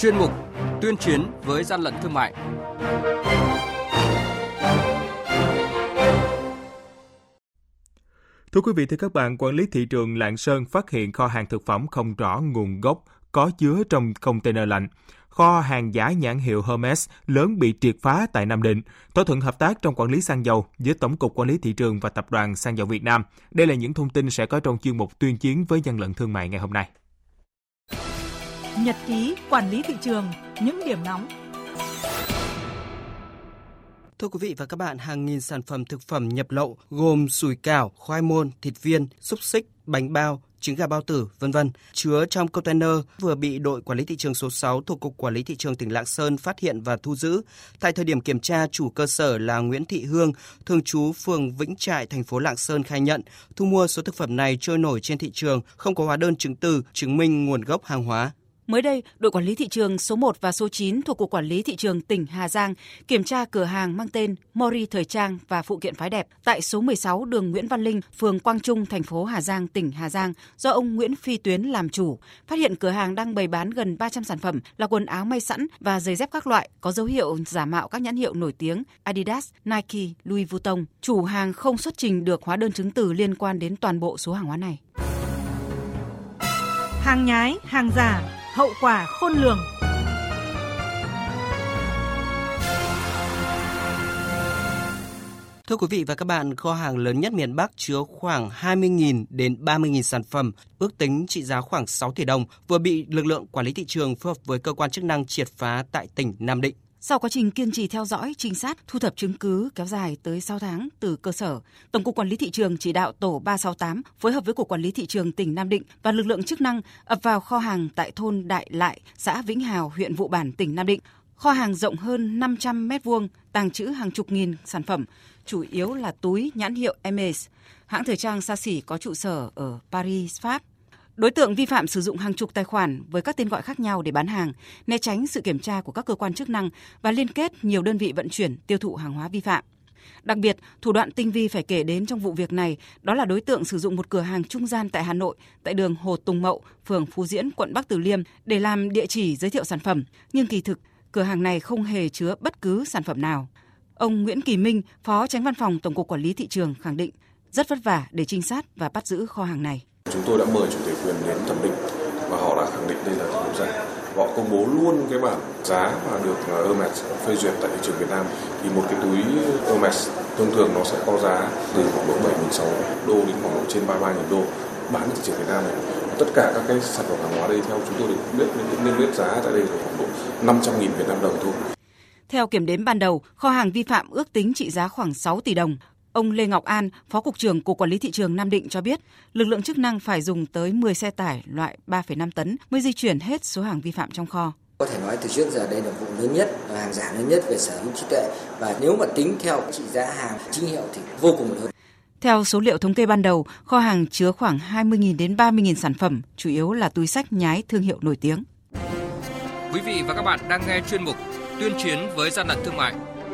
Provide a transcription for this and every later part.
chuyên mục tuyên chiến với gian lận thương mại. Thưa quý vị, thưa các bạn, quản lý thị trường Lạng Sơn phát hiện kho hàng thực phẩm không rõ nguồn gốc có chứa trong container lạnh. Kho hàng giả nhãn hiệu Hermes lớn bị triệt phá tại Nam Định. Thỏa thuận hợp tác trong quản lý xăng dầu giữa Tổng cục Quản lý Thị trường và Tập đoàn Xăng dầu Việt Nam. Đây là những thông tin sẽ có trong chuyên mục tuyên chiến với gian lận thương mại ngày hôm nay. Nhật ký quản lý thị trường, những điểm nóng Thưa quý vị và các bạn, hàng nghìn sản phẩm thực phẩm nhập lậu gồm sủi cảo, khoai môn, thịt viên, xúc xích, bánh bao, trứng gà bao tử, vân vân, chứa trong container vừa bị đội quản lý thị trường số 6 thuộc cục quản lý thị trường tỉnh Lạng Sơn phát hiện và thu giữ. Tại thời điểm kiểm tra, chủ cơ sở là Nguyễn Thị Hương, thường trú phường Vĩnh Trại, thành phố Lạng Sơn khai nhận thu mua số thực phẩm này trôi nổi trên thị trường, không có hóa đơn chứng từ chứng minh nguồn gốc hàng hóa. Mới đây, đội quản lý thị trường số 1 và số 9 thuộc Cục Quản lý Thị trường tỉnh Hà Giang kiểm tra cửa hàng mang tên Mori Thời Trang và Phụ kiện Phái Đẹp tại số 16 đường Nguyễn Văn Linh, phường Quang Trung, thành phố Hà Giang, tỉnh Hà Giang do ông Nguyễn Phi Tuyến làm chủ. Phát hiện cửa hàng đang bày bán gần 300 sản phẩm là quần áo may sẵn và giày dép các loại có dấu hiệu giả mạo các nhãn hiệu nổi tiếng Adidas, Nike, Louis Vuitton. Chủ hàng không xuất trình được hóa đơn chứng từ liên quan đến toàn bộ số hàng hóa này. Hàng nhái, hàng giả, hậu quả khôn lường. Thưa quý vị và các bạn, kho hàng lớn nhất miền Bắc chứa khoảng 20.000 đến 30.000 sản phẩm, ước tính trị giá khoảng 6 tỷ đồng, vừa bị lực lượng quản lý thị trường phối hợp với cơ quan chức năng triệt phá tại tỉnh Nam Định. Sau quá trình kiên trì theo dõi, trinh sát, thu thập chứng cứ kéo dài tới 6 tháng từ cơ sở, Tổng cục Quản lý thị trường chỉ đạo tổ 368 phối hợp với Cục Quản lý thị trường tỉnh Nam Định và lực lượng chức năng ập vào kho hàng tại thôn Đại Lại, xã Vĩnh Hào, huyện Vụ Bản, tỉnh Nam Định. Kho hàng rộng hơn 500 mét vuông, tàng trữ hàng chục nghìn sản phẩm, chủ yếu là túi nhãn hiệu Hermes. Hãng thời trang xa xỉ có trụ sở ở Paris, Pháp. Đối tượng vi phạm sử dụng hàng chục tài khoản với các tên gọi khác nhau để bán hàng, né tránh sự kiểm tra của các cơ quan chức năng và liên kết nhiều đơn vị vận chuyển tiêu thụ hàng hóa vi phạm. Đặc biệt, thủ đoạn tinh vi phải kể đến trong vụ việc này đó là đối tượng sử dụng một cửa hàng trung gian tại Hà Nội, tại đường Hồ Tùng Mậu, phường Phú Diễn, quận Bắc Từ Liêm để làm địa chỉ giới thiệu sản phẩm, nhưng kỳ thực cửa hàng này không hề chứa bất cứ sản phẩm nào. Ông Nguyễn Kỳ Minh, Phó Tránh Văn phòng Tổng cục Quản lý thị trường khẳng định rất vất vả để trinh sát và bắt giữ kho hàng này. Chúng tôi đã mời chủ thể quyền đến thẩm định và họ đã khẳng định đây là thực phẩm giả. Họ công bố luôn cái bản giá mà được à, Hermes phê duyệt tại thị trường Việt Nam thì một cái túi Hermes thông thường nó sẽ có giá từ khoảng độ 7.600 đô đến khoảng độ trên 33.000 đô bán thị trường Việt Nam này. Tất cả các cái sản phẩm hàng hóa đây theo chúng tôi được biết niêm yết giá tại đây là khoảng độ 500.000 Việt Nam đồng thôi. Theo kiểm đếm ban đầu, kho hàng vi phạm ước tính trị giá khoảng 6 tỷ đồng. Ông Lê Ngọc An, Phó Cục trưởng Cục Quản lý Thị trường Nam Định cho biết, lực lượng chức năng phải dùng tới 10 xe tải loại 3,5 tấn mới di chuyển hết số hàng vi phạm trong kho. Có thể nói từ trước giờ đây là vụ lớn nhất, hàng giả lớn nhất về sở hữu trí tuệ và nếu mà tính theo trị giá hàng chính hiệu thì vô cùng lớn. Theo số liệu thống kê ban đầu, kho hàng chứa khoảng 20.000 đến 30.000 sản phẩm, chủ yếu là túi sách nhái thương hiệu nổi tiếng. Quý vị và các bạn đang nghe chuyên mục Tuyên chiến với gian lận thương mại.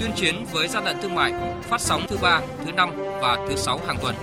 tuyên chiến với gian lận thương mại phát sóng thứ ba, thứ năm và thứ sáu hàng tuần.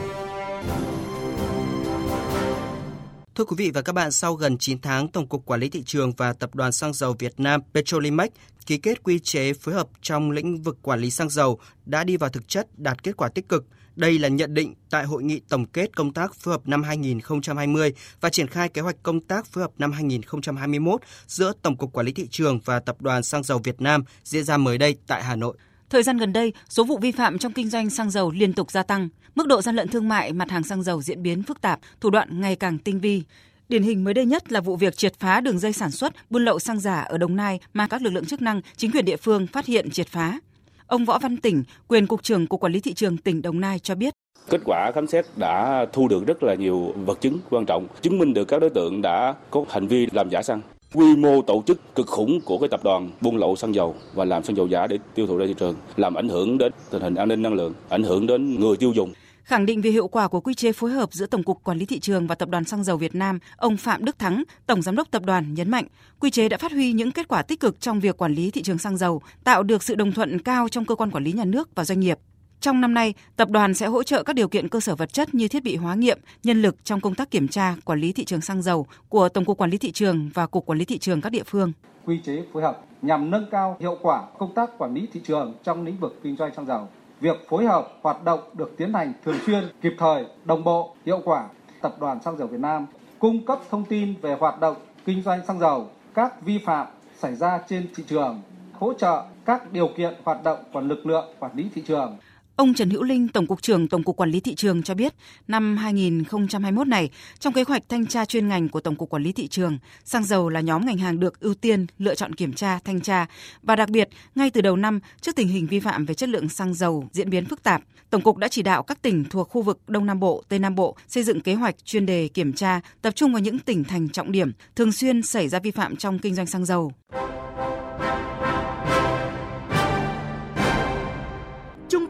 Thưa quý vị và các bạn, sau gần 9 tháng, Tổng cục Quản lý thị trường và Tập đoàn Xăng dầu Việt Nam Petrolimex ký kết quy chế phối hợp trong lĩnh vực quản lý xăng dầu đã đi vào thực chất đạt kết quả tích cực. Đây là nhận định tại hội nghị tổng kết công tác phối hợp năm 2020 và triển khai kế hoạch công tác phối hợp năm 2021 giữa Tổng cục Quản lý thị trường và Tập đoàn Xăng dầu Việt Nam diễn ra mới đây tại Hà Nội. Thời gian gần đây, số vụ vi phạm trong kinh doanh xăng dầu liên tục gia tăng. Mức độ gian lận thương mại mặt hàng xăng dầu diễn biến phức tạp, thủ đoạn ngày càng tinh vi. Điển hình mới đây nhất là vụ việc triệt phá đường dây sản xuất buôn lậu xăng giả ở Đồng Nai mà các lực lượng chức năng, chính quyền địa phương phát hiện triệt phá. Ông Võ Văn Tỉnh, quyền cục trưởng Cục Quản lý thị trường tỉnh Đồng Nai cho biết. Kết quả khám xét đã thu được rất là nhiều vật chứng quan trọng, chứng minh được các đối tượng đã có hành vi làm giả xăng quy mô tổ chức cực khủng của cái tập đoàn buôn lậu xăng dầu và làm xăng dầu giả để tiêu thụ ra thị trường, làm ảnh hưởng đến tình hình an ninh năng lượng, ảnh hưởng đến người tiêu dùng. Khẳng định về hiệu quả của quy chế phối hợp giữa Tổng cục Quản lý thị trường và Tập đoàn Xăng dầu Việt Nam, ông Phạm Đức Thắng, Tổng giám đốc tập đoàn nhấn mạnh, quy chế đã phát huy những kết quả tích cực trong việc quản lý thị trường xăng dầu, tạo được sự đồng thuận cao trong cơ quan quản lý nhà nước và doanh nghiệp. Trong năm nay, tập đoàn sẽ hỗ trợ các điều kiện cơ sở vật chất như thiết bị hóa nghiệm, nhân lực trong công tác kiểm tra, quản lý thị trường xăng dầu của Tổng cục Quản lý thị trường và Cục Quản lý thị trường các địa phương. Quy chế phối hợp nhằm nâng cao hiệu quả công tác quản lý thị trường trong lĩnh vực kinh doanh xăng dầu. Việc phối hợp hoạt động được tiến hành thường xuyên, kịp thời, đồng bộ, hiệu quả. Tập đoàn Xăng dầu Việt Nam cung cấp thông tin về hoạt động kinh doanh xăng dầu, các vi phạm xảy ra trên thị trường, hỗ trợ các điều kiện hoạt động của lực lượng quản lý thị trường Ông Trần Hữu Linh, Tổng cục trưởng Tổng cục Quản lý thị trường cho biết, năm 2021 này, trong kế hoạch thanh tra chuyên ngành của Tổng cục Quản lý thị trường, xăng dầu là nhóm ngành hàng được ưu tiên lựa chọn kiểm tra, thanh tra và đặc biệt, ngay từ đầu năm, trước tình hình vi phạm về chất lượng xăng dầu diễn biến phức tạp, Tổng cục đã chỉ đạo các tỉnh thuộc khu vực Đông Nam Bộ, Tây Nam Bộ xây dựng kế hoạch chuyên đề kiểm tra, tập trung vào những tỉnh thành trọng điểm thường xuyên xảy ra vi phạm trong kinh doanh xăng dầu.